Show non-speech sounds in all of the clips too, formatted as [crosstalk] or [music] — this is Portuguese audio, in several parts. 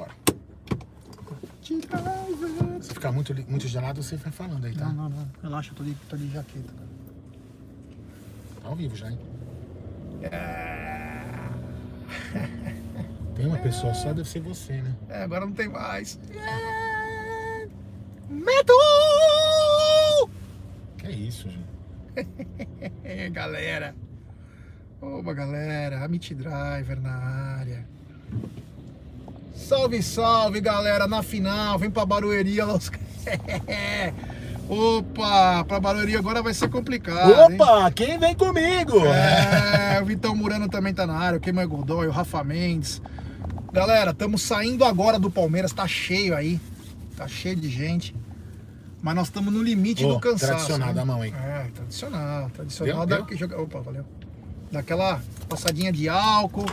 Bora. Se ficar muito, muito gelado, você vai falando aí, tá? Não, não, não. Relaxa, eu tô de, tô de jaqueta. Tá ao vivo já, hein? Tem uma pessoa só, deve ser você, né? É, agora não tem mais. É... Medo! Que é isso, gente? É, [laughs] galera. Oba, galera. Amit Driver na área. Salve, salve, galera. Na final, vem pra Barueri. olha os- [laughs] Opa, pra Barueri agora vai ser complicado. hein? Opa, quem vem comigo? É, o Vitão Murano também tá na área, o Kemal Godoy, o Rafa Mendes. Galera, estamos saindo agora do Palmeiras, tá cheio aí. Tá cheio de gente. Mas nós estamos no limite Ô, do cansaço. tradicional, né? dá a mão aí. É, tradicional. Tradicional. Deu? Joga- Opa, valeu. Daquela passadinha de álcool,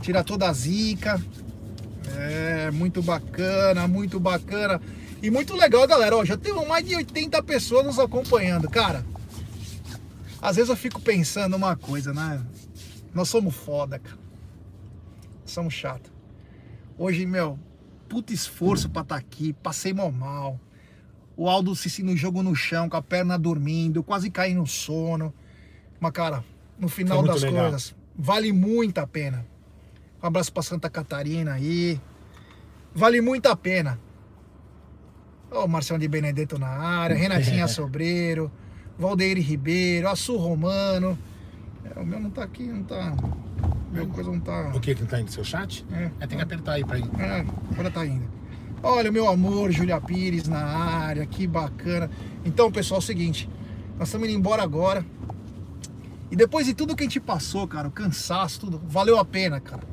tira toda a zica. É, muito bacana, muito bacana. E muito legal, galera. Ó, já temos mais de 80 pessoas nos acompanhando. Cara, às vezes eu fico pensando uma coisa, né? Nós somos foda, cara. Somos chato. Hoje, meu, puta esforço pra estar aqui. Passei mal mal. O Aldo se no jogo no chão, com a perna dormindo, quase caí no sono. Mas, cara, no final das legal. coisas, vale muito a pena. Um abraço pra Santa Catarina aí. Vale muito a pena. Ó, o Marcelo de Benedetto na área, Renatinha [laughs] Sobreiro, Valdeir Ribeiro, Assu Romano. É, o meu não tá aqui, não tá. Meu coisa não tá. O que que tá aí no seu chat? É. É, tem que apertar aí pra ir. É, agora tá indo. Olha, meu amor, Júlia Pires na área, que bacana. Então, pessoal, é o seguinte, nós estamos indo embora agora. E depois de tudo que a gente passou, cara, o cansaço, tudo, valeu a pena, cara.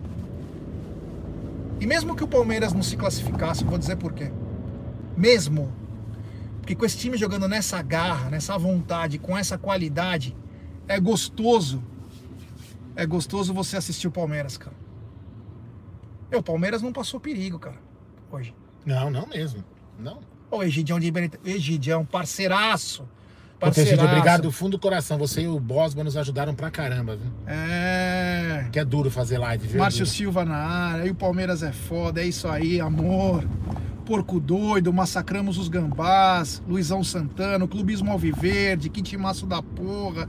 E mesmo que o Palmeiras não se classificasse, eu vou dizer por quê. Mesmo. Porque com esse time jogando nessa garra, nessa vontade, com essa qualidade, é gostoso. É gostoso você assistir o Palmeiras, cara. E o Palmeiras não passou perigo, cara, hoje. Não, não mesmo. Não. Ô, Egidião de Benedetto, Egidião, parceiraço. Parceiraço. obrigado do fundo do coração. Você e o Bosba nos ajudaram pra caramba, viu? É. Que é duro fazer live, viu? Márcio. Silva na área, e o Palmeiras é foda, é isso aí, amor. Porco doido, massacramos os gambás, Luizão Santana, Clubismo Alviverde, que timaço da porra.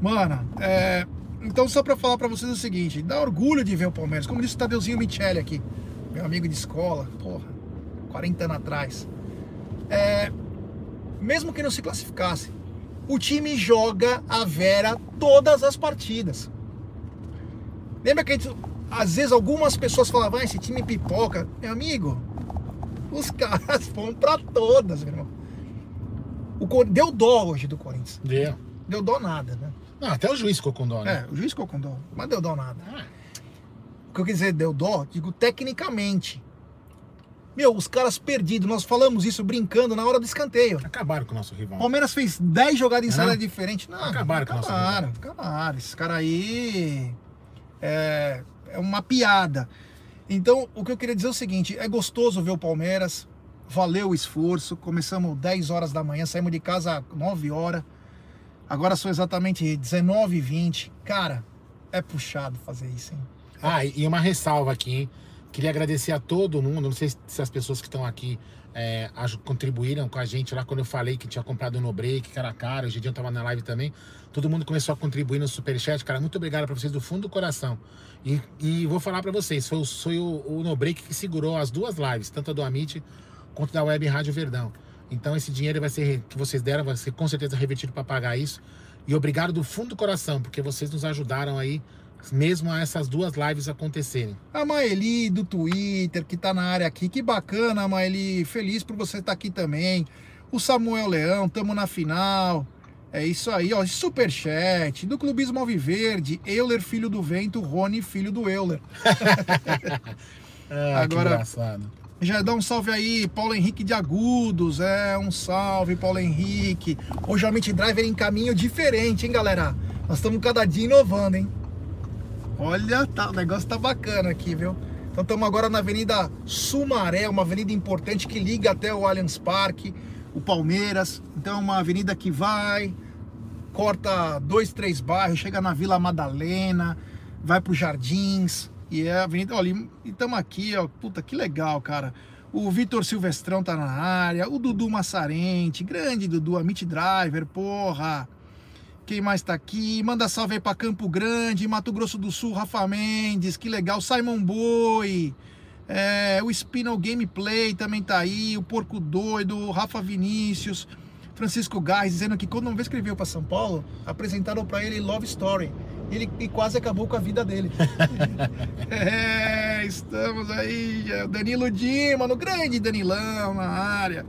Mano, é. Então, só pra falar pra vocês o seguinte: dá orgulho de ver o Palmeiras. Como disse o Tadeuzinho Michele aqui, meu amigo de escola, porra, 40 anos atrás. É. Mesmo que não se classificasse, o time joga a Vera todas as partidas. Lembra que gente, às vezes algumas pessoas falavam, ah, esse time pipoca. Meu amigo, os [laughs] caras vão pra todas, meu irmão. O, deu dó hoje do Corinthians. Deu. Deu dó nada, né? Não, até o juiz ficou com dó, né? É, o juiz ficou com dó, mas deu dó nada. Ah, O que eu quis dizer, deu dó, digo tecnicamente. Meu, os caras perdidos, nós falamos isso brincando na hora do escanteio. acabaram com o nosso O rival. Palmeiras fez 10 jogadas em É? saída diferente. Não, Acabaram com a nossa acabaram, acabaram. Esse cara aí é, é uma piada. Então, o que eu queria dizer é o seguinte: é gostoso ver o Palmeiras, valeu o esforço. Começamos 10 horas da manhã, saímos de casa às 9 horas. Agora são exatamente 19 e 20 Cara, é puxado fazer isso, hein? Ah, e e uma ressalva aqui, hein? Queria agradecer a todo mundo. Não sei se as pessoas que estão aqui é, contribuíram com a gente lá quando eu falei que tinha comprado no break, que era caro. O Gideon tava na live também. Todo mundo começou a contribuir no Superchat. Cara, muito obrigado pra vocês do fundo do coração. E, e vou falar pra vocês: foi, o- foi o, o No Break que segurou as duas lives, tanto a do Amit quanto da Web Rádio Verdão. Então esse dinheiro vai ser que vocês deram vai ser com certeza revertido para pagar isso. E obrigado do fundo do coração, porque vocês nos ajudaram aí mesmo a essas duas lives acontecerem. A Maeli do Twitter, que tá na área aqui. Que bacana, Maeli. Feliz por você estar aqui também. O Samuel Leão, tamo na final. É isso aí, ó. Superchat. Do Clubismo Alviverde. Euler, filho do vento. Rony, filho do Euler. [laughs] Ah, que Agora- engraçado. Já dá um salve aí, Paulo Henrique de Agudos. É, um salve, Paulo Henrique. Hoje a Mint Driver em caminho diferente, hein, galera? Nós estamos cada dia inovando, hein? Olha, tá, o negócio tá bacana aqui, viu? Então estamos agora na Avenida Sumaré, uma avenida importante que liga até o Allianz Parque, o Palmeiras. Então é uma avenida que vai, corta dois, três bairros, chega na Vila Madalena, vai para os Jardins. E é a Avenida. Olha, e estamos aqui, ó. Puta, que legal, cara. O Vitor Silvestrão tá na área. O Dudu Massarente. Grande Dudu, Amit Driver, porra. Quem mais tá aqui? Manda salve aí pra Campo Grande, Mato Grosso do Sul, Rafa Mendes. Que legal. Simon Boi. É, o Spinal Gameplay também tá aí. O Porco Doido, Rafa Vinícius. Francisco Gás dizendo que quando uma vez veio para São Paulo, apresentaram para ele Love Story. Ele e quase acabou com a vida dele. [laughs] é, estamos aí, Danilo Dima, no grande Danilão na área.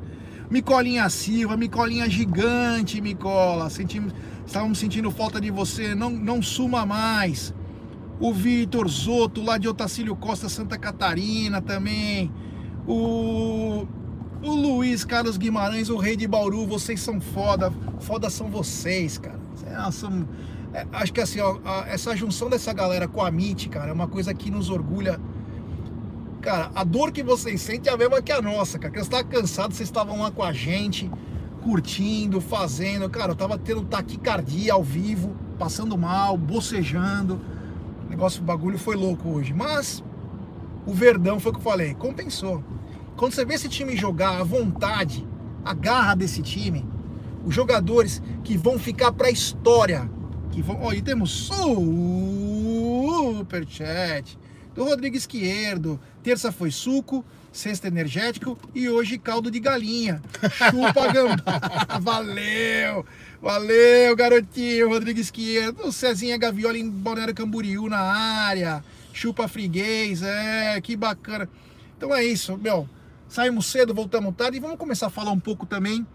Micolinha Silva, Micolinha gigante, Micola. Sentimos, estávamos sentindo falta de você, não, não suma mais. O Vitor Zoto, lá de Otacílio Costa, Santa Catarina também. O o Luiz Carlos Guimarães, o rei de Bauru, vocês são foda. Foda são vocês, cara. É, são, é, acho que assim, ó, a, essa junção dessa galera com a MIT, cara, é uma coisa que nos orgulha. Cara, a dor que vocês sentem é a mesma que a nossa, cara. Que eu estava cansado, vocês estavam lá com a gente, curtindo, fazendo. Cara, eu tava tendo taquicardia ao vivo, passando mal, bocejando. O negócio, o bagulho foi louco hoje. Mas o Verdão foi o que eu falei, compensou. Quando você vê esse time jogar, a vontade, a garra desse time, os jogadores que vão ficar para a história, que vão. Ó, temos superchat do Rodrigo Esquerdo. Terça foi suco, sexta energético e hoje caldo de galinha. Chupa gambá. [laughs] valeu! Valeu, garotinho, Rodrigo Esquerdo. O Cezinha Gaviola em Balneário Camboriú na área. Chupa friguês, é, que bacana. Então é isso, meu. Saímos cedo, voltamos tarde e vamos começar a falar um pouco também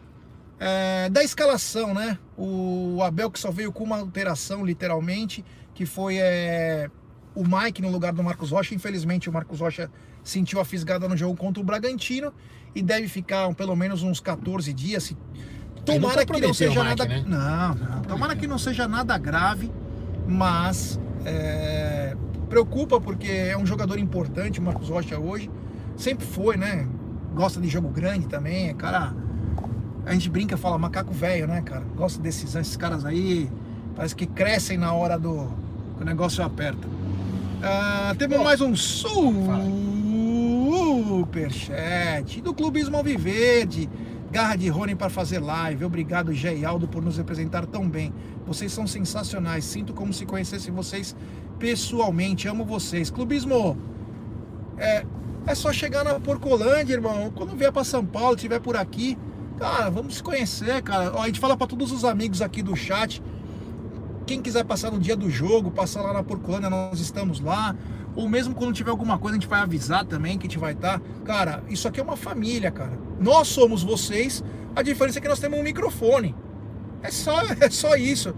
é, da escalação, né? O Abel que só veio com uma alteração, literalmente, que foi é, o Mike no lugar do Marcos Rocha. Infelizmente, o Marcos Rocha sentiu a fisgada no jogo contra o Bragantino e deve ficar pelo menos uns 14 dias. Tomara que não seja Mike, nada. Né? Não, não, tomara que não seja nada grave, mas é, preocupa porque é um jogador importante, o Marcos Rocha hoje. Sempre foi, né? gosta de jogo grande também, é cara. A gente brinca, fala macaco velho, né, cara? Gosta desses esses caras aí, parece que crescem na hora do que o negócio aperta. Ah, temos mais um superchat do Clubismo Alviverde. Garra de Rony para fazer live. Obrigado, Aldo por nos representar tão bem. Vocês são sensacionais. Sinto como se conhecesse vocês pessoalmente. Amo vocês. Clubismo, é, é só chegar na Porcolândia, irmão. Quando vier para São Paulo, estiver por aqui, cara, vamos se conhecer, cara. Ó, a gente fala para todos os amigos aqui do chat. Quem quiser passar no dia do jogo, passar lá na Porcolândia, nós estamos lá. Ou mesmo quando tiver alguma coisa, a gente vai avisar também que a gente vai estar. Tá. Cara, isso aqui é uma família, cara. Nós somos vocês. A diferença é que nós temos um microfone. É só, [laughs] é só isso.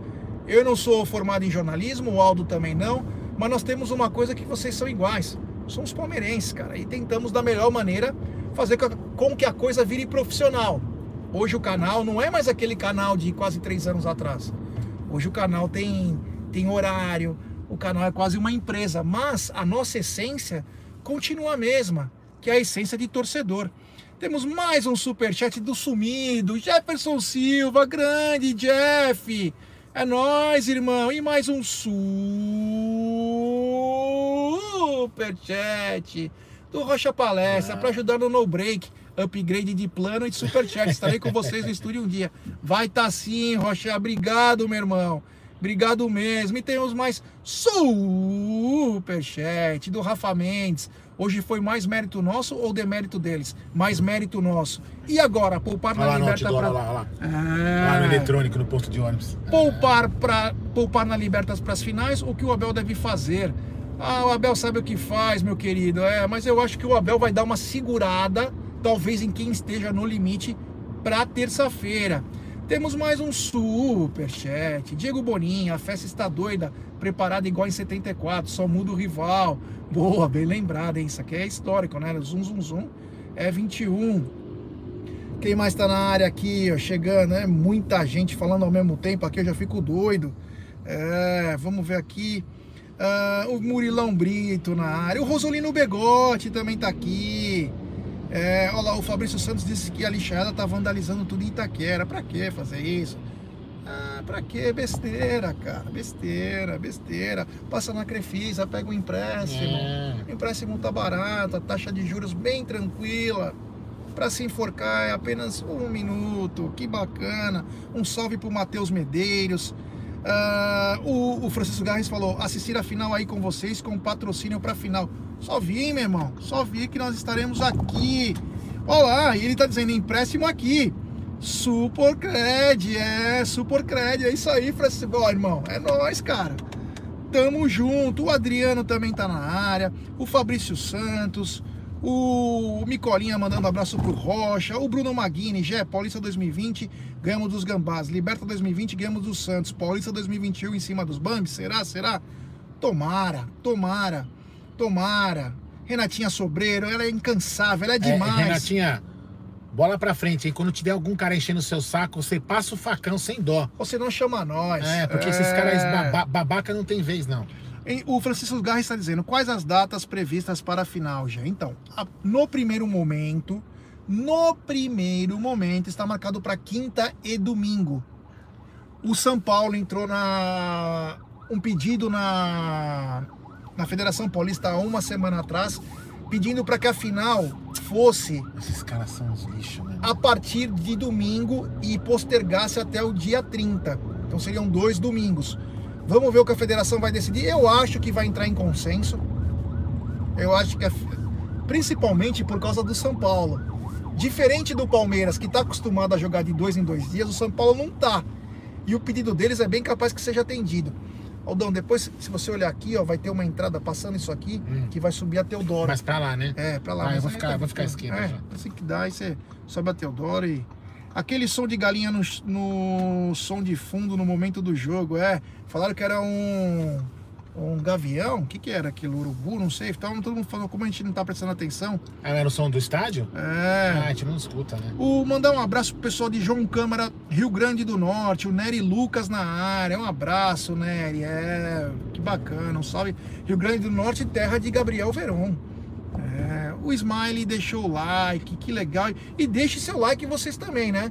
Eu não sou formado em jornalismo, o Aldo também não. Mas nós temos uma coisa que vocês são iguais somos palmeirenses, cara, e tentamos da melhor maneira fazer com que a coisa vire profissional. Hoje o canal não é mais aquele canal de quase três anos atrás. Hoje o canal tem, tem horário, o canal é quase uma empresa, mas a nossa essência continua a mesma, que é a essência de torcedor. Temos mais um superchat do sumido, Jefferson Silva, grande Jeff. É nós, irmão. E mais um superchat do Rocha Palestra é. para ajudar no no break, upgrade de plano e de superchat. Estarei com vocês no estúdio um dia. Vai estar tá sim, Rocha. Obrigado, meu irmão. Obrigado mesmo. E temos mais superchat do Rafa Mendes. Hoje foi mais mérito nosso ou demérito deles? Mais mérito nosso. E agora, poupar na lá Liberta pra... lá, lá. É... lá no eletrônico, no posto de ônibus. Poupar, pra... poupar na Libertas para as finais, o que o Abel deve fazer? Ah, o Abel sabe o que faz, meu querido. É, mas eu acho que o Abel vai dar uma segurada, talvez em quem esteja no limite, para terça-feira. Temos mais um super chat. Diego Boninho, a festa está doida, preparada igual em 74, só muda o rival. Boa, bem lembrado, hein? Isso aqui é histórico, né? Zum, zum, zum. É 21. Quem mais tá na área aqui, ó, chegando, né? Muita gente falando ao mesmo tempo aqui, eu já fico doido. É, vamos ver aqui. Uh, o Murilão Brito na área. O Rosolino Begote também tá aqui. É, olha lá, o Fabrício Santos disse que a lixada tá vandalizando tudo em Itaquera. Pra que fazer isso? Ah, pra quê? Besteira, cara. Besteira, besteira. Passa na Crefisa, pega um empréstimo. É. O empréstimo tá barato, a taxa de juros bem tranquila. Pra se enforcar é apenas um minuto. Que bacana. Um salve pro Matheus Medeiros. Ah, o, o Francisco Garres falou: assistir a final aí com vocês com patrocínio pra final. Só vi, meu irmão. Só vi que nós estaremos aqui. Olha lá, e ele tá dizendo empréstimo aqui. Supercred, é, Supercred, é isso aí, Francisco. Ó, irmão, é nós, cara. Tamo junto. O Adriano também tá na área. O Fabrício Santos. O Micolinha mandando abraço pro Rocha. O Bruno Maguini, Gé, Paulista 2020, ganhamos dos Gambás. Liberta 2020, ganhamos dos Santos. Paulista 2021 em cima dos Bambis. Será? Será? Tomara, tomara, tomara. Renatinha Sobreiro, ela é incansável, ela é É, demais. Renatinha, bola pra frente. aí quando tiver algum cara enchendo o seu saco, você passa o facão sem dó. Você não chama nós. É, porque esses caras baba- babaca não tem vez, não. O Francisco Garra está dizendo quais as datas previstas para a final, já. Então, no primeiro momento, no primeiro momento está marcado para quinta e domingo. O São Paulo entrou na um pedido na na Federação Paulista há uma semana atrás, pedindo para que a final fosse Esses caras são uns lixos, né? a partir de domingo e postergasse até o dia 30. Então seriam dois domingos. Vamos ver o que a federação vai decidir. Eu acho que vai entrar em consenso. Eu acho que é principalmente por causa do São Paulo. Diferente do Palmeiras, que está acostumado a jogar de dois em dois dias, o São Paulo não tá. E o pedido deles é bem capaz que seja atendido. Aldão, depois, se você olhar aqui, ó, vai ter uma entrada passando isso aqui, Hum. que vai subir a Teodoro. Mas pra lá, né? É, pra lá. Ah, eu vou ficar- tá- eu vou ficar esquerda É, já. assim que dá, aí você sobe a Teodoro e... Aquele som de galinha no, no som de fundo no momento do jogo, é. Falaram que era um... Um gavião? O que que era aquilo? Urubu? Não sei. Tava todo mundo falando como a gente não tá prestando atenção. Ah, era o som do estádio? Ah, a É... gente não escuta, né? O, mandar um abraço pro pessoal de João Câmara, Rio Grande do Norte, o Nery Lucas na área. Um abraço, Nery. É, que bacana. Um salve. Rio Grande do Norte, terra de Gabriel Veron. É, o Smiley deixou o like, que legal. E deixe seu like vocês também, né?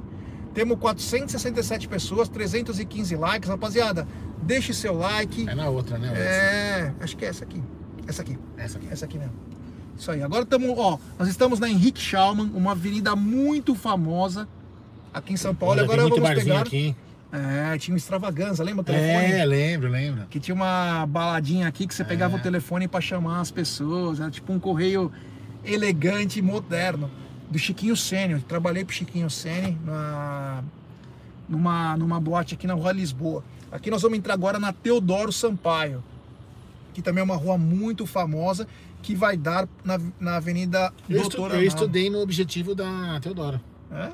Temos 467 pessoas, 315 likes. Rapaziada, deixe seu like. É na outra, né? É, acho que é essa aqui. Essa aqui. Essa aqui. Essa aqui mesmo. Isso aí. Agora estamos, ó, nós estamos na Henrique Schaumann, uma avenida muito famosa aqui em São Paulo. Olha, Agora tem muito vamos pegar. aqui. É, tinha um extravaganza, lembra o telefone? É, lembro, lembro. Que tinha uma baladinha aqui que você pegava É. o telefone para chamar as pessoas. Era tipo um correio elegante e moderno. Do Chiquinho Sênior. Trabalhei pro Chiquinho Sênior na, numa, numa boate aqui na rua Lisboa. Aqui nós vamos entrar agora na Teodoro Sampaio. Que também é uma rua muito famosa que vai dar na, na Avenida Eu, estu- Doutor eu estudei no objetivo da Teodoro. É?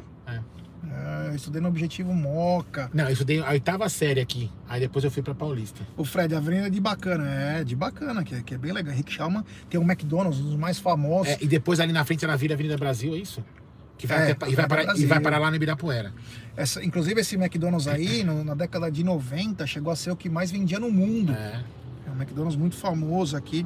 É. É, eu estudei no Objetivo Moca. Não, eu estudei a oitava série aqui. Aí depois eu fui pra Paulista. O Fred, a avenida de bacana. É, de bacana, que é, que é bem legal. Rick Schaumann tem um McDonald's, um dos mais famosos. É, e depois ali na frente ela vira Avenida Brasil, é isso? Que vai, É, até- e, vai parar, e vai parar lá no Ibirapuera. Essa, inclusive, esse McDonald's aí, [clears throat] no- na década de 90, chegou a ser o que mais vendia no mundo. É. É um McDonald's muito famoso aqui.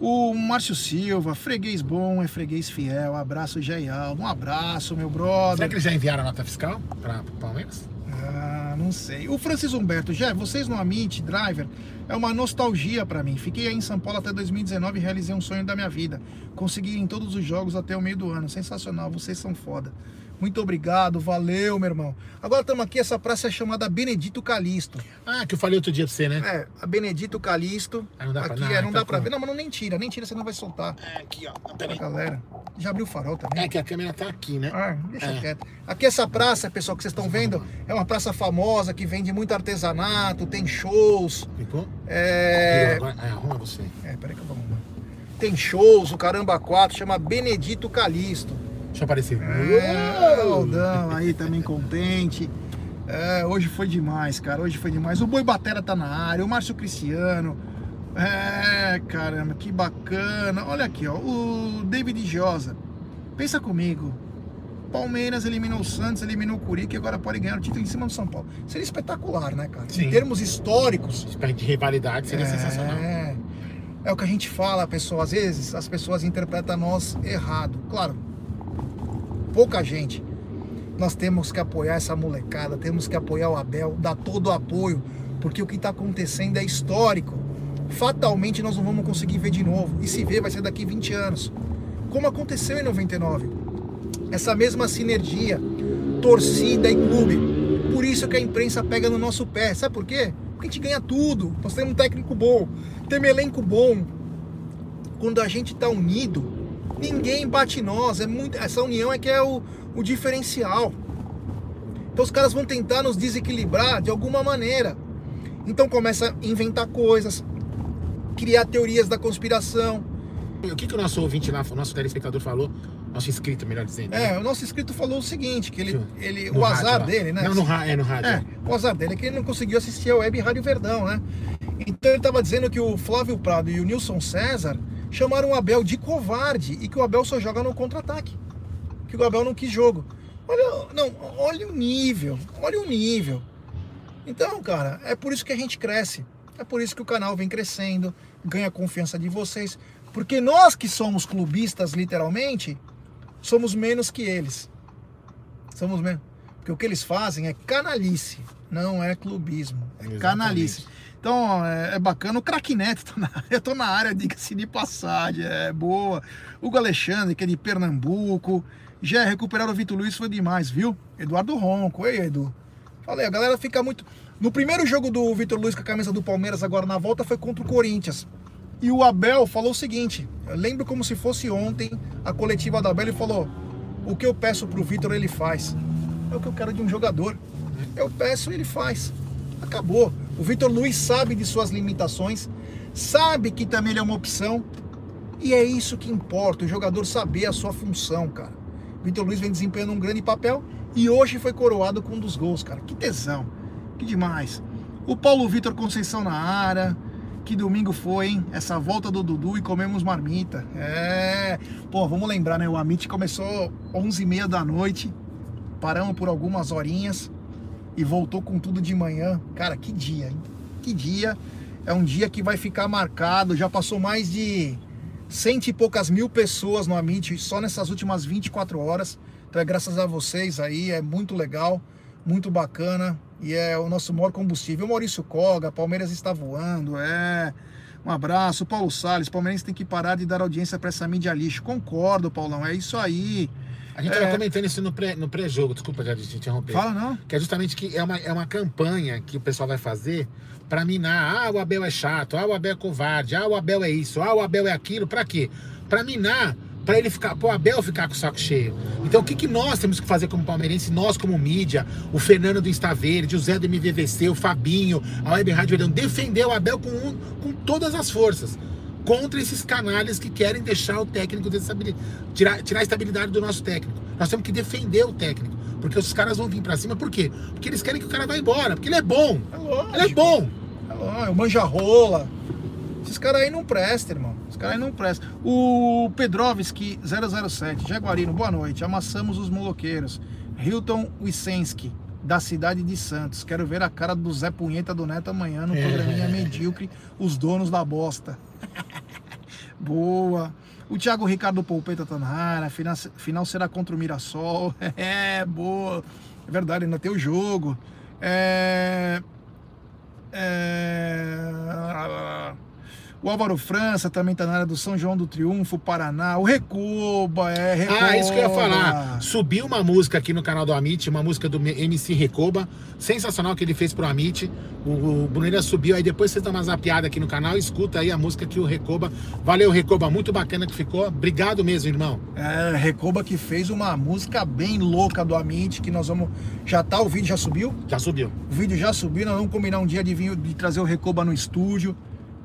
O Márcio Silva, freguês bom, é freguês fiel. Abraço, Jaialdo. Um abraço, meu brother. Será que eles já enviaram a nota fiscal para o Palmeiras? Ah, não sei. O Francis Humberto, já, vocês no Amit Driver é uma nostalgia pra mim. Fiquei aí em São Paulo até 2019 e realizei um sonho da minha vida. Consegui em todos os jogos até o meio do ano. Sensacional, vocês são foda. Muito obrigado, valeu, meu irmão. Agora estamos aqui, essa praça é chamada Benedito Calixto. Ah, que eu falei outro dia pra você, né? É, a Benedito Calixto. Ah, não dá pra- aqui não, é, não tá dá pra ver. Não, mas não nem tira, nem tira, você não vai soltar. É, aqui, ó. Pra Peraí. galera. Já abriu o farol também. É que a câmera tá aqui, né? Ah, deixa É. quieto. Aqui essa praça, pessoal, que vocês estão vendo, é uma praça famosa que vende muito artesanato, tem shows. Ficou? É. Agora, é, arruma você. É, peraí que eu vou arrumar. Tem shows, o Caramba 4, chama Benedito Calixto. Deixa eu aparecer. É, Aldão aí também contente. É, hoje foi demais, cara. Hoje foi demais. O Boi Batera tá na área, o Márcio Cristiano. É, caramba, que bacana. Olha aqui, ó. O David Giosa. Pensa comigo. Palmeiras eliminou o Santos, eliminou o Curica e agora pode ganhar o título em cima do São Paulo. Seria espetacular, né, cara? Sim. Em termos históricos, De rivalidade seria é, sensacional. É o que a gente fala, pessoal. Às vezes as pessoas interpretam nós errado. Claro, pouca gente. nós temos que apoiar essa molecada, temos que apoiar o Abel, dar todo o apoio, porque o que está acontecendo é histórico. Fatalmente nós não vamos conseguir ver de novo. E se ver, vai ser daqui 20 anos. Como aconteceu em 99. Essa mesma sinergia, torcida e clube. Por isso que a imprensa pega no nosso pé. Sabe por quê? Porque a gente ganha tudo. Nós temos um técnico bom, temos elenco bom. Quando a gente está unido, ninguém bate nós. É muito, essa união é que é o, o diferencial. Então os caras vão tentar nos desequilibrar de alguma maneira. Então começa a inventar coisas, criar teorias da conspiração. O que, que o nosso ouvinte lá, o nosso telespectador falou? Nosso inscrito, melhor dizendo. É, né? o nosso inscrito falou o seguinte, que ele, ele No o rádio azar lá. dele, né? Não, no, é no rádio. É, o azar dele é que ele não conseguiu assistir a Web Rádio Verdão, né? Então ele estava dizendo que o Flávio Prado e o Nilson César chamaram o Abel de covarde e que o Abel só joga no contra-ataque. Que o Abel não quis jogo. Olha, não, olha o nível, olha o nível. Então, cara, é por isso que a gente cresce. É por isso que o canal vem crescendo, ganha confiança de vocês. Porque nós que somos clubistas, literalmente, somos menos que eles. Somos menos. Porque o que eles fazem é canalice, não é clubismo. É Exatamente. canalice. Então é, é bacana. O Craque Neto, tá na- [laughs] eu tô na área, diga-se de passagem, é boa. Hugo Alexandre, que é de Pernambuco. Já recuperar o Vitor Luiz foi demais, viu? Eduardo Ronco, ei, Edu. Falei, a galera fica muito. No primeiro jogo do Vitor Luiz com a camisa do Palmeiras, agora na volta, foi contra o Corinthians. E o Abel falou o seguinte: eu lembro como se fosse ontem a coletiva da Abel e falou: o que eu peço pro Vitor, ele faz. É o que eu quero de um jogador. Eu peço, ele faz. Acabou. O Vitor Luiz sabe de suas limitações, sabe que também ele é uma opção. E é isso que importa, o jogador saber a sua função, cara. Vitor Luiz vem desempenhando um grande papel e hoje foi coroado com um dos gols, cara. Que tesão, que demais. O Paulo Vitor Conceição na área. Que domingo foi, hein? Essa volta do Dudu e comemos marmita. É. Pô, vamos lembrar, né? O Amit começou 11h30 da noite. Paramos por algumas horinhas e voltou com tudo de manhã. Cara, que dia, hein? Que dia. É um dia que vai ficar marcado. Já passou mais de cento e poucas mil pessoas no Amit só nessas últimas 24 horas. Então é graças a vocês aí, é muito legal, muito bacana e é o nosso maior combustível. Maurício Koga, Palmeiras está voando, é. Um abraço, Paulo Salles. Palmeiras tem que parar de dar audiência para essa mídia lixo. Concordo, Paulão, é isso aí. A gente É. tava comentando isso no pré- no pré-jogo, desculpa já te interromper. Fala não. Que é justamente que é uma, é uma campanha que o pessoal vai fazer pra minar. Ah, o Abel é chato, ah, o Abel é covarde, ah, o Abel é isso, ah, o Abel é aquilo. Pra quê? Pra minar, pra ele ficar, pro Abel ficar com o saco cheio. Então o que, que nós temos que fazer como palmeirense, nós como mídia, o Fernando do Insta Verde, o Zé do MVVC, o Fabinho, a Web Rádio Verdão, defender o Abel com, um- com todas as forças. Contra esses canalhas que querem deixar o técnico tirar, tirar a estabilidade do nosso técnico. Nós temos que defender o técnico. Porque os caras vão vir pra cima, por quê? Porque eles querem que o cara vá embora, porque ele é bom. É lógico. Ele é bom. É lógico, o Manjarrola. Esses caras aí não prestam, irmão. Esses caras aí não prestam. O Pedrovski 007, Jaguarino, boa noite. Amassamos os moloqueiros. Hilton Wisensky, da cidade de Santos. Quero ver a cara do Zé Punheta do Neto amanhã no programinha medíocre, Os Donos da Bosta. [laughs] Boa. O Thiago Ricardo Polpeta tá na área. Final, final será contra o Mirassol. [laughs] É, boa. É verdade, ainda tem o jogo. É. É... O Álvaro França também tá na área do São João do Triunfo, Paraná. O Recoba, é Recoba. Ah, isso que eu ia falar. Subiu uma música aqui no canal do Amit, uma música do MC Recoba, sensacional que ele fez pro Amit. O, o Bruneira subiu, aí depois você dá uma zapiada aqui no canal, escuta aí a música que o Recoba. Valeu, Recoba, muito bacana que ficou. Obrigado mesmo, irmão. É, Recoba que fez uma música bem louca do Amit, que nós vamos. Já tá, o vídeo já subiu? Já subiu. O vídeo já subiu, nós vamos combinar um dia de vir de trazer o Recoba no estúdio,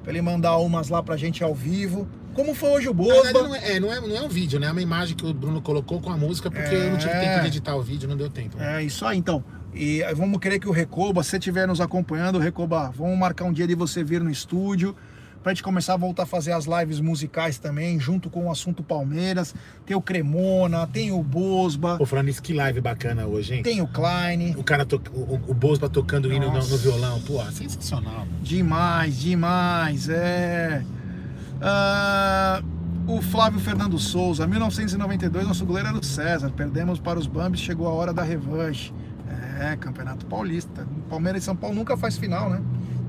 pra ele mandar umas lá pra gente ao vivo. Como foi hoje o verdade, Boba? não é, é, não, é, não é um vídeo, né? É uma imagem que o Bruno colocou com a música, porque eu não tive É. tempo de editar o vídeo, não deu tempo. É isso aí, então. E aí vamos querer que o Recoba, se você estiver nos acompanhando, Recoba, vamos marcar um dia de você vir no estúdio pra gente começar a voltar a fazer as lives musicais também, junto com o assunto Palmeiras. Tem o Cremona, tem o Bosba, Pô, falando isso, que live bacana hoje, hein? tem o Klein. O cara, to... o, o Bosba tocando hino no, no violão. Pô, sensacional. Demais, demais, é. Ah, O Flávio Fernando Souza, 1992, nosso goleiro era o César. Perdemos para os Bambis, chegou a hora da revanche. É, Campeonato Paulista. Palmeiras e São Paulo nunca faz final, né?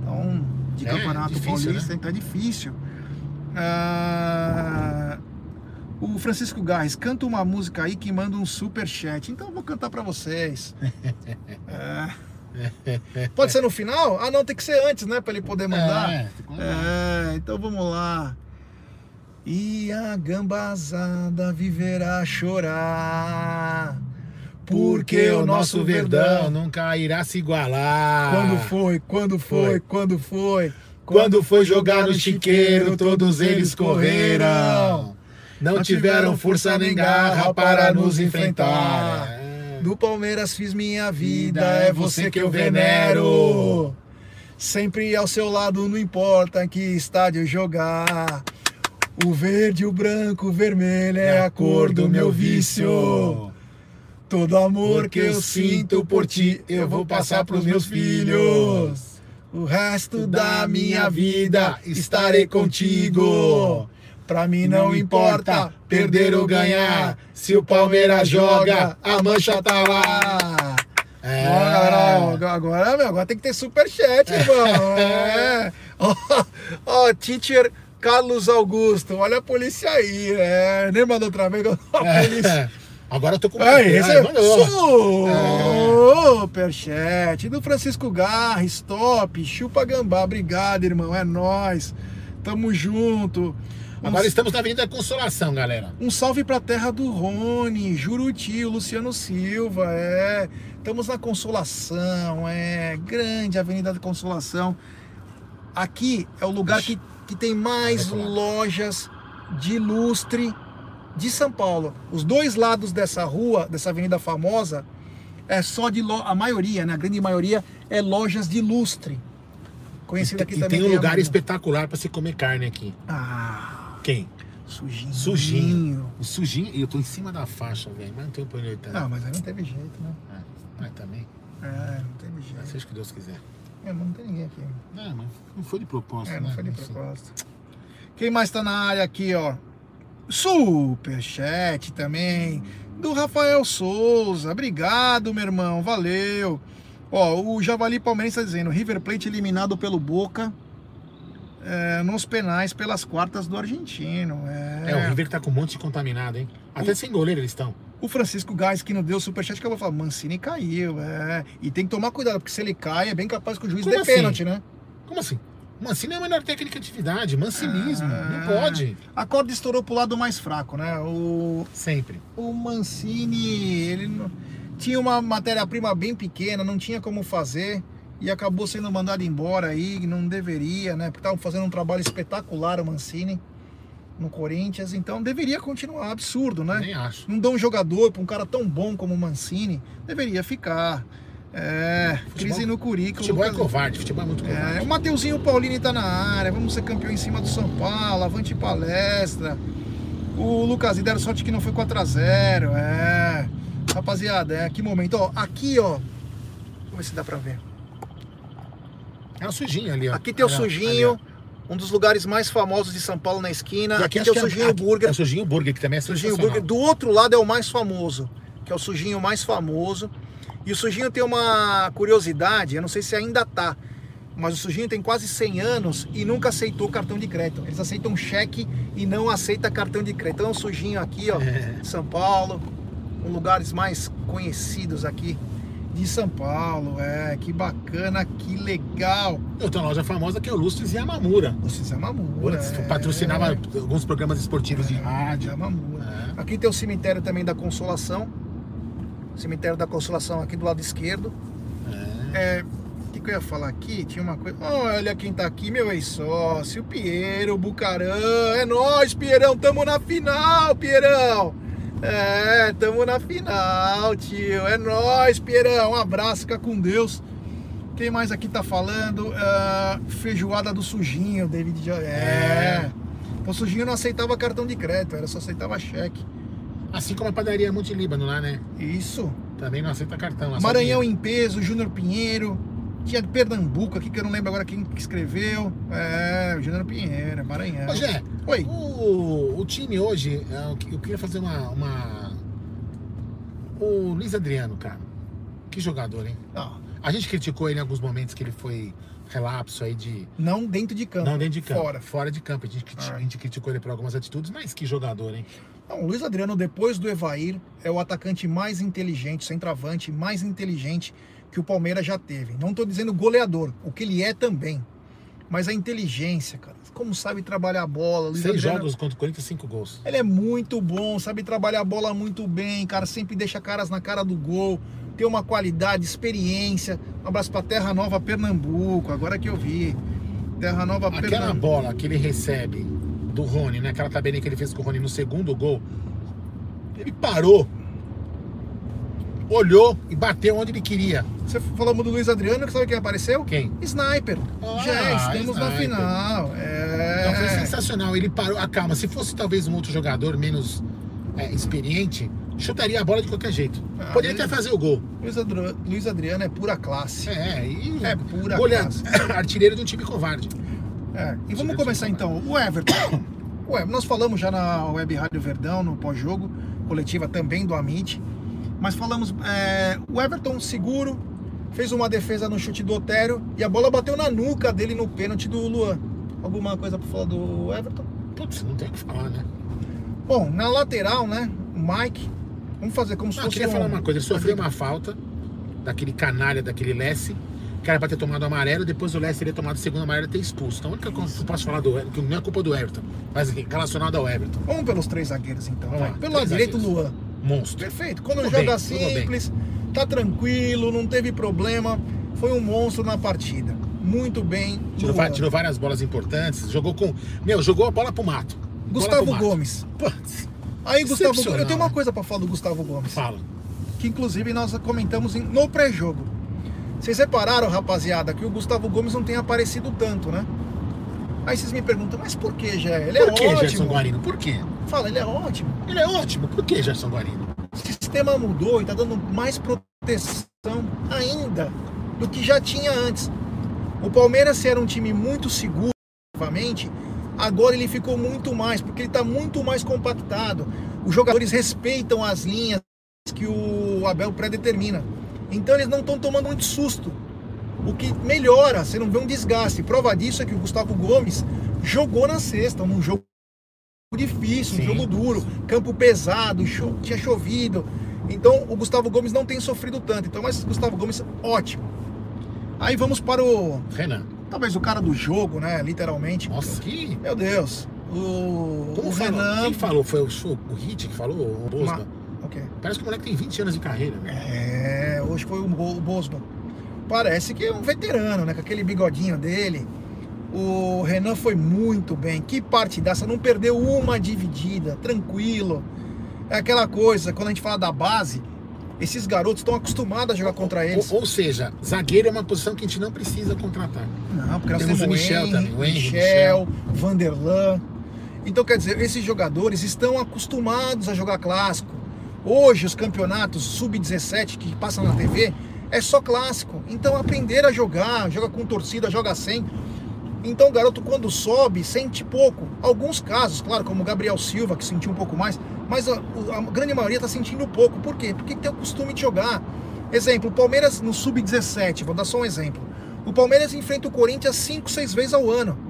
Então, de É, Campeonato difícil, Paulista, então é difícil. Ah, o Francisco Garres, canta uma música aí que manda um super chat. Então eu vou cantar pra vocês. [laughs] É. Pode ser no final? Ah, não, tem que ser antes, né? Pra ele poder mandar. É, É, então vamos lá. E a gambazada viverá a chorar. Porque o nosso verdão nunca irá se igualar. Quando foi? Quando foi? Foi. Quando foi? Quando foi jogar no chiqueiro, todos eles correram. Não tiveram força nem garra para nos enfrentar. É. Do Palmeiras fiz minha vida, é você que eu venero. Sempre ao seu lado, não importa em que estádio jogar. O verde, o branco, o vermelho é a cor do meu vício. Todo amor que eu sinto por ti, eu vou passar pros meus filhos. O resto da minha vida estarei contigo. Pra mim não importa perder ou ganhar. Se o Palmeiras joga, a mancha tá lá. É. Agora, meu, agora tem que ter superchat, irmão. É. Ó, ó, teacher Carlos Augusto, olha a polícia aí. É, nem mandou outra vez. [laughs] A polícia. É. Agora eu tô com Aí, esse é superchat do Francisco Garra, stop, chupa gambá, obrigado, irmão, é nós. Tamo junto. Um, Agora estamos na Avenida Consolação, galera. um salve pra terra do Rony, Juruti, Luciano Silva, é. Estamos na Consolação, é. Grande Avenida da Consolação. Aqui é o lugar que, que tem mais lojas de lustre de São Paulo. Os dois lados dessa rua, dessa avenida famosa, é só de lo... a maioria, né? A grande maioria é lojas de lustre. Conhecida aqui e também. tem um lugar espetacular para se comer carne aqui. Ah, Quem? sujinho. Sujinho. O sujinho. E eu tô em cima da faixa, velho. Mas não tenho pra onde. Não, mas aí não teve jeito, né? Ah, mas também. É, não teve jeito. Seja o que Deus quiser. É, mas não tem ninguém aqui. Não, mas não foi de propósito, É, não né? foi de propósito. Quem mais tá na área aqui, ó? Superchat também. Do Rafael Souza. Obrigado, meu irmão. Valeu. Ó, o Javali Palmeirense tá dizendo: River Plate eliminado pelo Boca é, nos penais pelas quartas do argentino. É, o River tá com um monte de contaminado, hein? Até sem goleiro eles estão. O Francisco Gás, que não deu superchat, acabou falando, Mancini caiu, é. E tem que tomar cuidado, porque se ele cai, é bem capaz que o juiz Como dê assim? pênalti, né? Como assim? Mancini é a melhor técnica de atividade. Mancinismo. Ah. Não pode. A corda estourou pro lado mais fraco, né? O, Sempre. o Mancini, ele tinha uma matéria-prima bem pequena, não tinha como fazer e acabou sendo mandado embora aí, não deveria, né? Porque estavam fazendo um trabalho espetacular o Mancini no Corinthians, então deveria continuar, absurdo, né? Nem acho. Não dá um jogador para um cara tão bom como o Mancini, deveria ficar. É, Futebol- crise no currículo. Futebol é Lucas- covarde. Futebol é muito covarde. é, o Mateuzinho Paulini tá na área, vamos ser campeão em cima do São Paulo, avante palestra. O Lucas deram sorte que não foi 4x0. É. Rapaziada, é que momento. Ó, aqui, ó. Vamos ver se dá pra ver. É o sujinho ali, ó. Aqui tem o Sujinho, ali, um dos lugares mais famosos de São Paulo na esquina. E Aqui, acho tem o é- Sujinho aqui- Burger. É o Sujinho Burger, que também é Sujinho. Burger. Do outro lado é o mais famoso, que é o Sujinho mais famoso. E o Sujinho tem uma curiosidade, eu não sei se ainda tá, mas o Sujinho tem quase 100 anos e nunca aceitou cartão de crédito. Eles aceitam cheque e não aceita cartão de crédito. Então o Sujinho aqui, ó, É. São Paulo, um lugares mais conhecidos aqui de São Paulo. É, que bacana, que legal. Eu tenho uma loja famosa que é o Lustres Yamamura. Vocês é Mamura. Putz, é. Patrocinava alguns programas esportivos de É, rádio. Mamura. É. Aqui tem o cemitério também da Consolação. Cemitério da Consolação aqui do lado esquerdo. É. É, o que, que eu ia falar aqui? Tinha uma coisa. Olha quem tá aqui, meu ex-sócio, o Piero, o Bucarã. É nóis, Pierão, tamo na final, Pierão. É, tamo na final, tio. É nóis, Pierão. Um abraço, fica com Deus. Quem mais aqui tá falando? Ah, feijoada do Sujinho, David. Jo- É. O Sujinho não aceitava cartão de crédito, era só aceitava cheque. Assim como a padaria Monte Líbano lá, né? Isso. Também não aceita cartão. lá Maranhão em peso, Júnior Pinheiro, tinha de Pernambuco aqui, que eu não lembro agora quem que escreveu. É, o Juliano Pinheiro, Maranhão. Ô, Gé, Oi. o, o time hoje, é, eu que- eu queria fazer uma, uma. O Luiz Adriano, cara. Que jogador, hein? Não, A gente criticou ele em alguns momentos que ele foi relapso aí de. não dentro de campo. Não dentro de campo. Fora. Fora de campo. A gente, Ah. a gente criticou ele por algumas atitudes, mas que jogador, hein? Não, o Luiz Adriano, depois do Evair, é o atacante mais inteligente, centroavante mais inteligente que o Palmeiras já teve. Não estou dizendo goleador, o que ele é também. Mas a inteligência, cara. Como sabe trabalhar a bola. Luiz Seis Adriano, jogos contra o Corinthians, cinco gols. Ele é muito bom, sabe trabalhar a bola muito bem, cara. Sempre deixa caras na cara do gol. Tem uma qualidade, experiência. Um abraço pra Terra Nova, Pernambuco. Agora que eu vi. Terra Nova, Aquela Pernambuco. bola que ele recebe do Rony, né? Aquela tabelinha que ele fez com o Rony no segundo gol. Ele parou, olhou e bateu onde ele queria. Você falamos do Luiz Adriano, que sabe quem apareceu? Quem? Sniper. Ah, Já estamos na Sniper. final. Então foi É. sensacional. Ele parou. Ah, calma, se fosse talvez um outro jogador menos é, experiente, chutaria a bola de qualquer jeito. Ah, Poderia ele- até fazer o gol. Luiz, Adri- Luiz Adriano é pura classe. É, e É pura goleado- classe. [coughs] artilheiro de um time covarde. É, E vamos começar então. O Everton. [coughs] Ué, nós falamos já na Web Rádio Verdão, no pós-jogo, coletiva também do Amit. Mas falamos, é, o Everton seguro, fez uma defesa no chute do Otério e a bola bateu na nuca dele no pênalti do Luan. Alguma coisa pra falar do Everton? Putz, não tem o que falar, né? Bom, na lateral, né? O Mike. Vamos fazer como se Não, eu fosse. queria um- falar uma coisa. Ele sofreu uma falta daquele canalha, daquele Lessie, era pra ter tomado amarelo, depois o Lessie teria tomado o segundo amarelo e ter expulso. Então a única coisa que eu posso falar do que não é culpa do Everton, mas assim, relacionado ao Everton. Vamos pelos três zagueiros então. Vamos lá, Pelo lado direito. Luan. Monstro. Perfeito. Quando Tudo joga bem, simples, tá tranquilo, não teve problema. Foi um monstro na partida. Muito bem. Tirou, tirou várias bolas importantes, jogou com. Meu, jogou a bola pro mato. Gustavo pro mato. Gomes. Putz, Aí, Gustavo Gomes. Eu tenho uma né? coisa pra falar do Gustavo Gomes. fala. Que inclusive nós comentamos no pré-jogo. Vocês repararam, rapaziada, que o Gustavo Gomes não tem aparecido tanto, né? Aí vocês me perguntam, mas por que, Jé? Ele Por é que, Gerson ótimo. Guarino? Por quê? Fala, ele é ótimo. Ele é ótimo. Por que, Gerson Guarino? O sistema mudou e tá dando mais proteção ainda do que já tinha antes. O Palmeiras era um time muito seguro, novamente, agora ele ficou muito mais, porque ele está muito mais compactado. Os jogadores respeitam as linhas que o Abel predetermina. Então eles não estão tomando muito susto. O que melhora, você não vê um desgaste. Prova disso é que o Gustavo Gomes jogou na sexta, num jogo difícil, Sim. um jogo duro, campo pesado, cho- tinha chovido. Então o Gustavo Gomes não tem sofrido tanto. Então, mas Gustavo Gomes, ótimo. Aí vamos para o. Renan. Talvez o cara do jogo, né? Literalmente. Nossa, que. Meu Deus. O, Como o falou? Renan. Quem falou? Foi o, o Hit que falou? O Bosma? Ma- Ok. Parece que o moleque tem 20 anos de carreira. né? É, hoje foi o, Bo- o Bosman. Parece que é um veterano, né? Com aquele bigodinho dele. O Renan foi muito bem. Que partidaça, não perdeu uma dividida, tranquilo. É aquela coisa, quando a gente fala da base, esses garotos estão acostumados a jogar contra eles. Ou, ou seja, zagueiro é uma posição que a gente não precisa contratar. Não, porque nós Temos temos, o Michel Henry, também, o Henry, Michel, Vanderlan. Então, quer dizer, esses jogadores estão acostumados a jogar clássico. Hoje, os campeonatos sub-17 que passam na TV é só clássico. Então, aprender a jogar, joga com torcida, joga sem. Então, o garoto, quando sobe, sente pouco. Alguns casos, claro, como o Gabriel Silva, que sentiu um pouco mais, mas a, a grande maioria está sentindo pouco. Por quê? Porque tem o costume de jogar. Exemplo, o Palmeiras no sub-17, vou dar só um exemplo. O Palmeiras enfrenta o Corinthians 5, 6 vezes ao ano.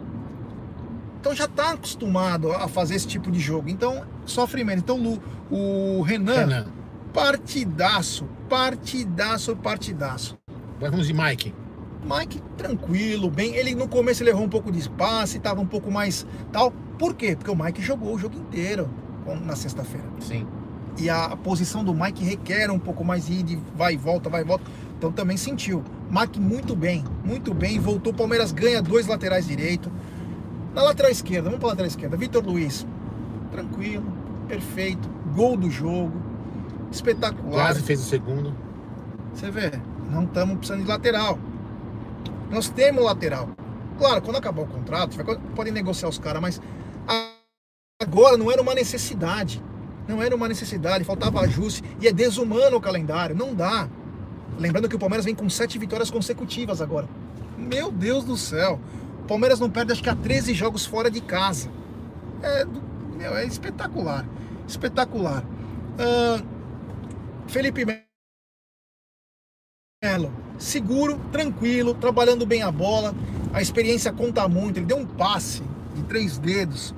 Então já está acostumado a fazer esse tipo de jogo. Então sofre menos. Então Lu- o Renan, Renan. partidaço, partidaço, partidaço. Vamos de Mike. Mike tranquilo, bem. Ele no começo ele errou um pouco de espaço, estava um pouco mais tal. Por quê? Porque o Mike jogou o jogo inteiro na sexta-feira. Sim. E a posição do Mike requer um pouco mais de de vai e volta, vai e volta. Então também sentiu. Mike muito bem, muito bem. Voltou, Palmeiras ganha dois laterais direito. Na lateral esquerda, vamos para lateral esquerda. Vitor Luiz, tranquilo, perfeito. Gol do jogo, espetacular. Quase fez o segundo. Você vê, não estamos precisando de lateral. Nós temos lateral. Claro, quando acabar o contrato, podem negociar os caras, mas a- agora não era uma necessidade. Não era uma necessidade, faltava ajuste. E é desumano o calendário, não dá. Lembrando que o Palmeiras vem com sete vitórias consecutivas agora. Meu Deus do céu. Palmeiras não perde acho que há 13 jogos fora de casa. É, meu, é espetacular. Espetacular. Uh, Felipe Melo, seguro, tranquilo, trabalhando bem a bola. A experiência conta muito. Ele deu um passe de três dedos.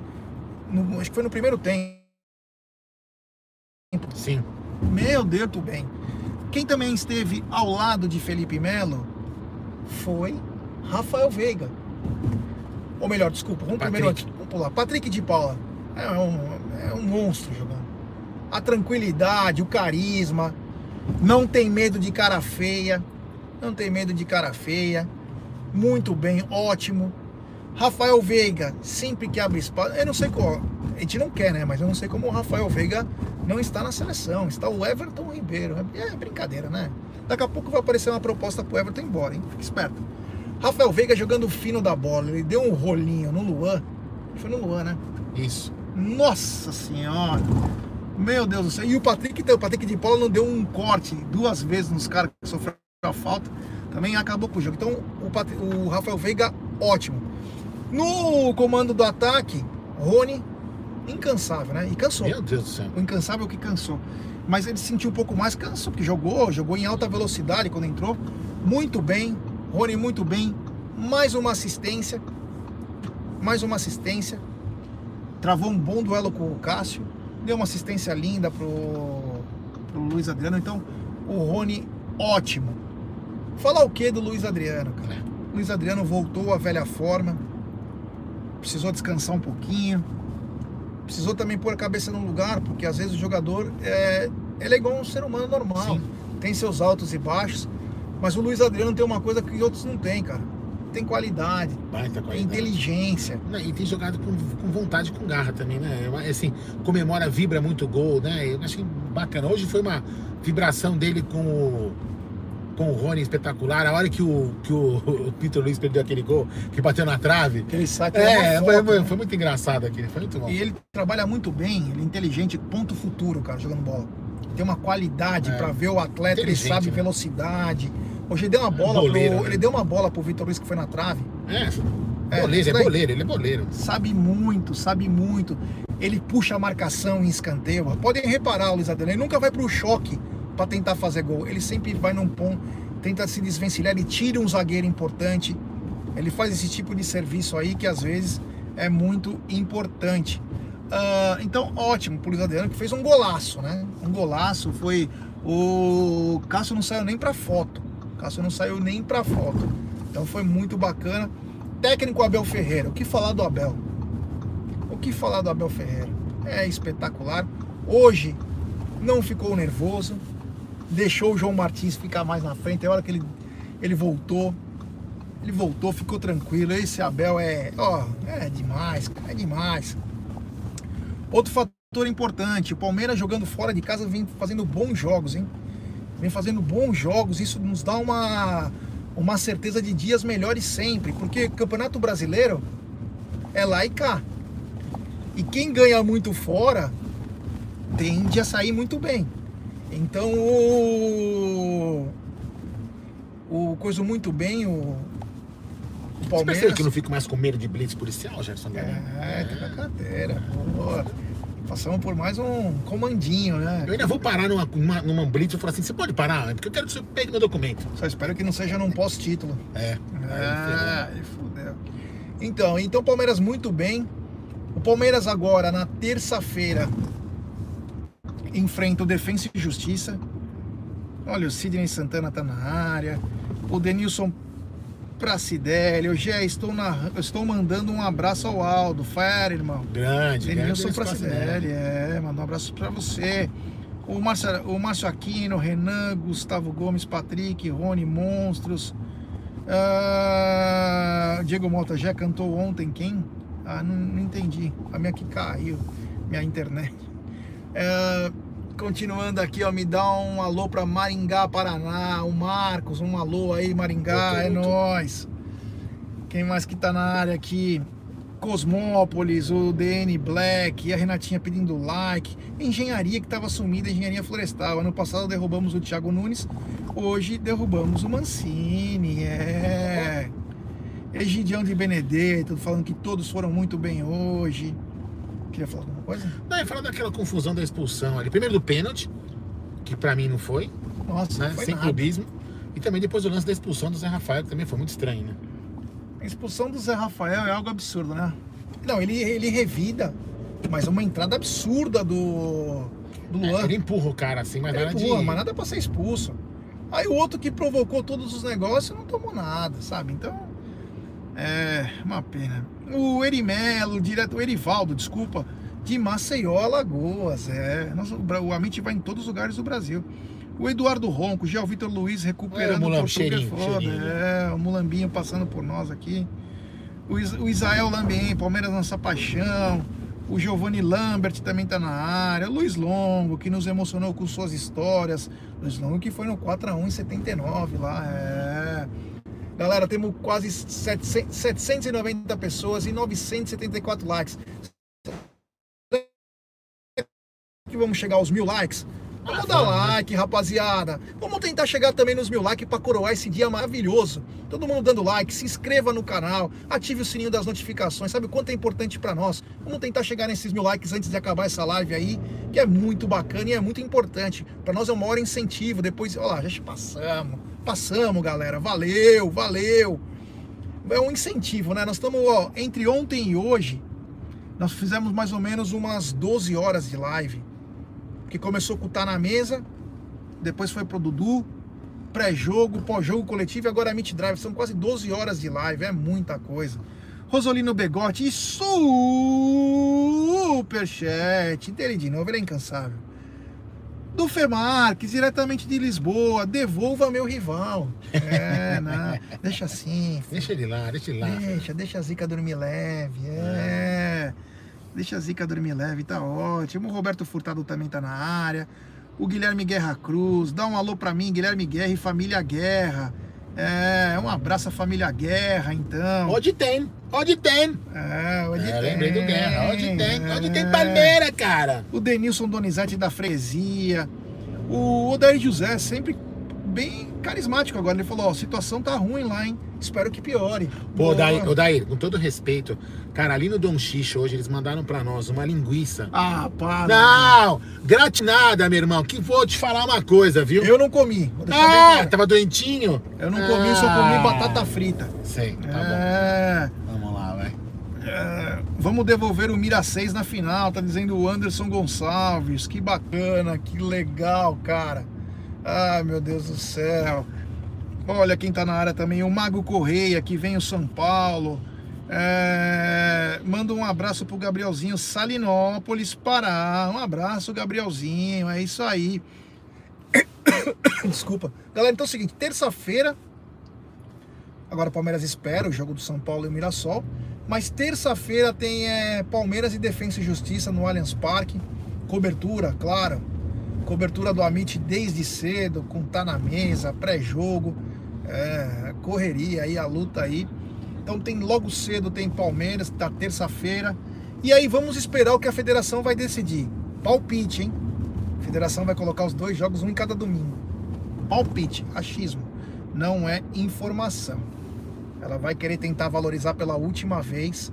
No, acho que foi no primeiro tempo. Sim. Meu Deus do bem. Quem também esteve ao lado de Felipe Melo foi Rafael Veiga. Ou melhor, desculpa, vamos Patrick. primeiro vamos pular. Patrick de Paula. É um, é um monstro jogando. A tranquilidade, o carisma. Não tem medo de cara feia. Não tem medo de cara feia. Muito bem, ótimo. Rafael Veiga, sempre que abre espaço. Eu não sei qual. A gente não quer, né? Mas eu não sei como o Rafael Veiga não está na seleção. Está o Everton Ribeiro. É brincadeira, né? Daqui a pouco vai aparecer uma proposta pro Everton embora, hein? Fica esperto. Rafael Veiga jogando fino da bola. Ele deu um rolinho no Luan. Foi no Luan, né? Isso. Nossa senhora. Meu Deus do céu. E o Patrick, o Patrick de Paula não deu um corte duas vezes nos caras que sofreram a falta. Também acabou com o jogo. Então o, Pat... o Rafael Veiga, ótimo. No comando do ataque, Rony incansável, né? E cansou. Meu Deus do céu. O incansável que cansou. Mas ele sentiu um pouco mais, cansou, porque jogou, jogou em alta velocidade quando entrou. Muito bem, Rony muito bem. Mais uma assistência. Mais uma assistência. Travou um bom duelo com o Cássio. Deu uma assistência linda pro, pro Luiz Adriano. Então, o Rony, ótimo. Falar o que do Luiz Adriano, cara? Luiz Adriano voltou à velha forma. Precisou descansar um pouquinho precisou também pôr a cabeça no lugar, porque às vezes o jogador é, ele é igual um ser humano normal, Sim. tem seus altos e baixos, mas o Luiz Adriano tem uma coisa que outros não têm, cara. Tem qualidade, tem inteligência. E tem jogado com, com vontade, com garra também, né? Assim, comemora, vibra muito gol, né? Eu achei bacana. Hoje foi uma vibração dele com o com o Rony espetacular. A hora que o, que o, [laughs] o Peter Luiz perdeu aquele gol, que bateu na trave. Aquele saque é, foto, foi, foi, foi, muito engraçado aquele, foi muito bom. E ele trabalha muito bem, ele é inteligente, ponto futuro, cara, jogando bola. Tem uma qualidade é, para ver o atleta, ele sabe né? velocidade. Hoje ele deu uma bola boleiro, pro, né? ele deu uma bola pro Vitor Luiz que foi na trave. É, é boleiro, é boleiro, ele é boleiro. Sabe muito, sabe muito. Ele puxa a marcação em escanteio. Podem reparar, o Luiz Adriano, ele nunca vai pro choque para tentar fazer gol. Ele sempre vai num ponto, tenta se desvencilhar, ele tira um zagueiro importante. Ele faz esse tipo de serviço aí que às vezes é muito importante. Uh, então, ótimo pro Luiz Adriano que fez um golaço, né? Um golaço. Foi. O Cássio não saiu nem para foto. Cássio não saiu nem para foto. Então foi muito bacana. Técnico Abel Ferreira. O que falar do Abel? O que falar do Abel Ferreira? É espetacular. Hoje não ficou nervoso, deixou o João Martins ficar mais na frente. É hora que ele, ele voltou. Ele voltou, ficou tranquilo. Esse Abel é, ó, é demais, é demais. Outro fator importante, o Palmeiras jogando fora de casa vem fazendo bons jogos, hein? Vem fazendo bons jogos, isso nos dá uma, uma certeza de dias melhores sempre, porque Campeonato Brasileiro é lá e cá. E quem ganha muito fora tende a sair muito bem. Então o. O coisa muito bem, o. O Palmeiras. Você que eu não fico mais com medo de blitz policial, Gerson Galeno? É, tem na carteira. Passamos por mais um comandinho, né? Eu ainda vou parar numa, numa, numa blitz e falar assim: você pode parar? Porque eu quero que você pegue meu documento. Só espero que não seja num pós-título. É. É, aí fudeu. Então, então o Palmeiras muito bem. O Palmeiras agora, na terça-feira, enfrenta o Defensa e Justiça. Olha, o Sidney Santana tá na área. O Denilson pra Cidélio. Já estou, na, estou mandando um abraço ao Aldo. Fera, irmão. Grande, Denilson grande pra Cidélio. É, mandou um abraço pra você. O Márcio, o Márcio Aquino, Renan, Gustavo Gomes, Patrick, Rony, Monstros. Uh, Diego Mota já cantou ontem quem? Ah, não, não entendi. A minha que caiu, minha internet. É, continuando aqui, ó, me dá um alô para Maringá, Paraná, o Marcos, um alô aí, Maringá, é nós. Quem mais que tá na área aqui? Cosmópolis, o DN Black, e a Renatinha pedindo like. Engenharia que estava sumida, engenharia florestal. Ano passado derrubamos o Thiago Nunes, hoje derrubamos o Mancini. É. Egidião de Benedetto, falando que todos foram muito bem hoje. Queria falar alguma coisa? Não, ia falar daquela confusão da expulsão ali. Primeiro do pênalti, que pra mim não foi, Nossa, né? foi Sem nada. clubismo. E também depois o lance da expulsão do Zé Rafael, que também foi muito estranho, né? A expulsão do Zé Rafael é algo absurdo, né? Não, ele, ele revida, mas é uma entrada absurda do, do É, Luan. ele empurra o cara assim, mas Ele nada de. empurra, mas nada pra ser expulso. Aí o outro que provocou todos os negócios não tomou nada, sabe? Então, é uma pena. O Erimelo, direto, o Erivaldo, desculpa, de Maceió, Alagoas. É, Nossa, o o Amit vai em todos os lugares do Brasil. O Eduardo Ronco, já o Vitor Luiz recuperando É, o é cheirinho, foda. cheirinho. É, o Mulambinho passando por nós aqui. O, o Isael Lambien, Palmeiras Nossa Paixão. O Giovanni Lambert também tá na área. O Luiz Longo, que nos emocionou com suas histórias. Luiz Longo que foi no 4x1 em 79 lá. É. Galera, temos quase 700 790 pessoas e 974 likes. Que vamos chegar aos mil likes? Vamos dar like, rapaziada. Vamos tentar chegar também nos mil likes para coroar esse dia maravilhoso. Todo mundo dando like, se inscreva no canal, ative o sininho das notificações. Sabe o quanto é importante para nós? Vamos tentar chegar nesses mil likes antes de acabar essa live aí, que é muito bacana e é muito importante. Para nós é o maior incentivo. Depois, olha lá, já passamos, passamos, galera. Valeu, valeu. É um incentivo, né? Nós estamos, ó, entre ontem e hoje, nós fizemos mais ou menos umas 12 horas de live que começou com o Tá na Mesa, depois foi pro Dudu, pré-jogo, pós-jogo coletivo e agora a Meet Drive. São quase 12 horas de live, é muita coisa. Rosolino Begotti e superchat dele de novo, ele é incansável. Do Femarques, diretamente de Lisboa, devolva meu rival. É, não, deixa assim, Deixa ele lá, deixa ele lá. Deixa, deixa a zica dormir leve. É. Deixa a zica dormir leve, tá ótimo. O Roberto Furtado também tá na área. O Guilherme Guerra Cruz. Dá um alô pra mim, Guilherme Guerra e família Guerra. É, um abraço à família Guerra, então. Onde tem? Onde tem? É, onde É, tem. lembrei do Guerra. Onde tem? Onde tem É. Palmeira, cara? O Denilson Donizete da Fresia. O Odair José, sempre bem carismático agora. Ele falou: Ó, a situação tá ruim lá, hein? Espero que piore. Pô, Boa. Odair, Odair, com todo respeito, cara, ali no Dom Xixo hoje eles mandaram pra nós uma linguiça. Ah, para. Não! Gratinada, meu irmão, que vou te falar uma coisa, viu? Eu não comi. Ah, tava doentinho? Eu não comi, só comi Ah. batata frita. Sei, tá é, bom. Vamos lá, vai. é, vamos devolver o Mira 6 na final, tá dizendo o Anderson Gonçalves. Que bacana, que legal, cara. Ai, meu Deus do céu. Olha quem tá na área também, o Mago Correia, que vem o São Paulo. É, manda um abraço pro Gabrielzinho Salinópolis, Pará. Um abraço, Gabrielzinho. É isso aí. [coughs] Desculpa. Galera, então é o seguinte, terça-feira. Agora o Palmeiras espera o jogo do São Paulo e o Mirassol. Mas terça-feira tem é, Palmeiras e Defensa e Justiça no Allianz Parque. Cobertura, claro. Cobertura do Amit desde cedo, com tá na mesa, pré-jogo, é, correria aí, a luta aí. Então tem logo cedo tem Palmeiras, da terça-feira. E aí vamos esperar o que a federação vai decidir. Palpite, hein? A federação vai colocar os dois jogos, um em cada domingo. Palpite, achismo. Não é informação. Ela vai querer tentar valorizar pela última vez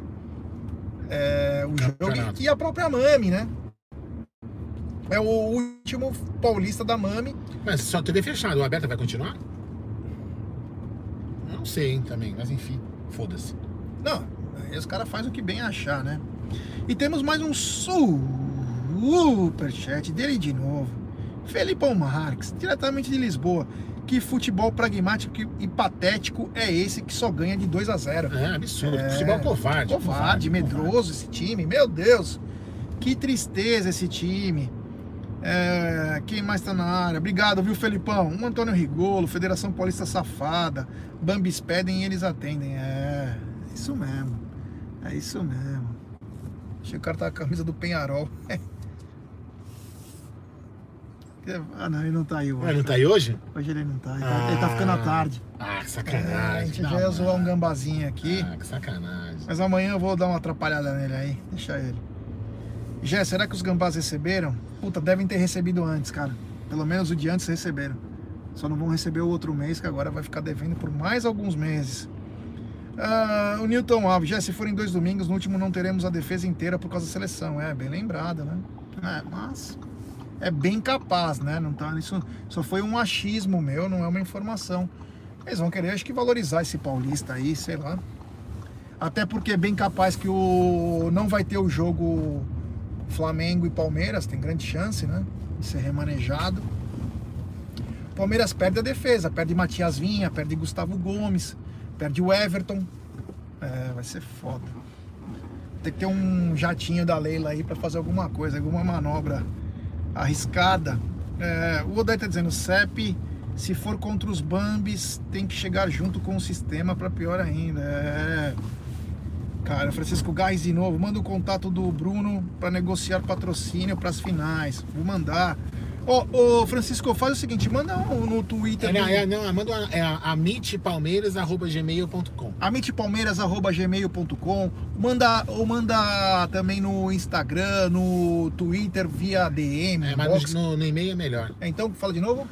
é, o jogo e, e a própria Mami, né? É o último paulista da Mami. Mas só TV fechado, o aberta vai continuar? Eu não sei, hein, também, mas enfim, foda-se. Não, aí os caras fazem o que bem achar, né? E temos mais um superchat dele de novo. Felipão Marques, diretamente de Lisboa. Que futebol pragmático e patético é esse que só ganha de 2 a 0 É absurdo. É. Futebol covarde. Covarde, medroso esse time, meu Deus. Que tristeza esse time. É, quem mais tá na área? Obrigado, viu, Felipão? Um Antônio Rigolo, Federação Paulista Safada, Bambis pedem e eles atendem. É, isso mesmo. É isso mesmo. Achei que o cara tá com a camisa do Penharol. [laughs] ah, não, ele não tá aí hoje. Ué, não tá aí hoje? Hoje ele não tá. Ele tá, ele tá ficando à tarde. Ah, Ah, que É, a sacanagem. gente já ia zoar um gambazinho aqui. Ah, que sacanagem. Mas amanhã eu vou dar uma atrapalhada nele aí. Deixa ele. Jé, será que os gambás receberam? Puta, devem ter recebido antes, cara. Pelo menos o de antes receberam. Só não vão receber o outro mês, que agora vai ficar devendo por mais alguns meses. Ah, o Newton Alves, já se forem dois domingos, no último não teremos a defesa inteira por causa da seleção. É, bem lembrado, né? É, mas é bem capaz, né? Não tá, isso só foi um achismo meu, não é uma informação. Eles vão querer, acho que, valorizar esse paulista aí, sei lá. Até porque é bem capaz que o não vai ter o jogo Flamengo e Palmeiras, tem grande chance, né? De ser remanejado. Palmeiras perde a defesa, perde Matias Vinha, perde Gustavo Gomes, perde o Everton. É, vai ser foda. Tem que ter um jatinho da Leila aí para fazer alguma coisa, alguma manobra arriscada. É, o Odair tá dizendo, CEP, se for contra os Bambis, tem que chegar junto com o sistema para pior ainda. É. Cara, Francisco Gás de novo, manda o contato do Bruno para negociar patrocínio para as finais. Vou mandar. Ô, ô, Francisco, faz o seguinte, manda um no Twitter. É, não, é, não, manda uma- é amitpalmeiras.gmail.com. amitepalmeiras.gmail.com manda ou manda também no Instagram, no Twitter via DM, É, mas no, no e-mail é melhor. É, Então, fala de novo.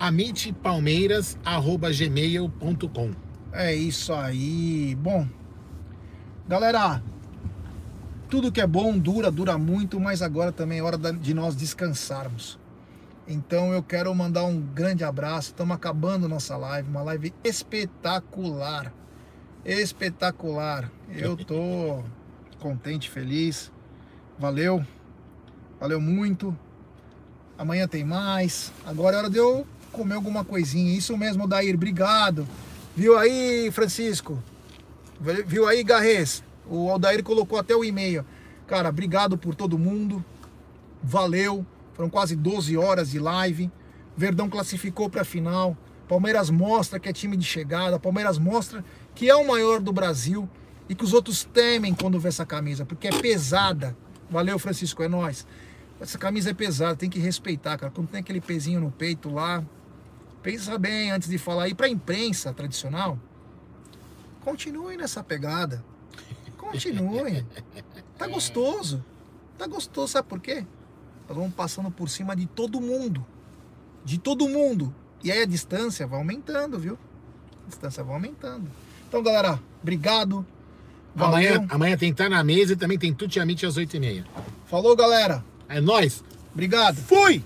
amitpalmeiras.gmail.com. É isso aí. Bom, galera, tudo que é bom dura, dura muito, mas agora também é hora de nós descansarmos. Então eu quero mandar um grande abraço. Estamos acabando nossa live, uma live espetacular. Espetacular. Eu tô contente, feliz. Valeu. Valeu muito. Amanhã tem mais. Agora é hora de eu comer alguma coisinha. Isso mesmo, Dair. Obrigado. Viu aí, Francisco? Viu aí, Garrês? O Aldair colocou até o e-mail. Cara, obrigado por todo mundo. Valeu. Foram quase 12 horas de live. Verdão classificou para a final. Palmeiras mostra que é time de chegada. Palmeiras mostra que é o maior do Brasil e que os outros temem quando vê essa camisa, porque é pesada. Valeu, Francisco, é nós. Essa camisa é pesada, tem que respeitar, cara. Quando tem aquele pezinho no peito lá, pensa bem antes de falar. E para imprensa tradicional, continue nessa pegada. Continue. Tá gostoso. Tá gostoso, sabe por quê? Nós vamos passando por cima de todo mundo. De todo mundo. E aí a distância vai aumentando, viu? A distância vai aumentando. Então, galera, obrigado. Valeu. Amanhã, amanhã tem Tá na Mesa e também tem Tuti às 8h30. Falou, galera. É nóis! Obrigado. Fui!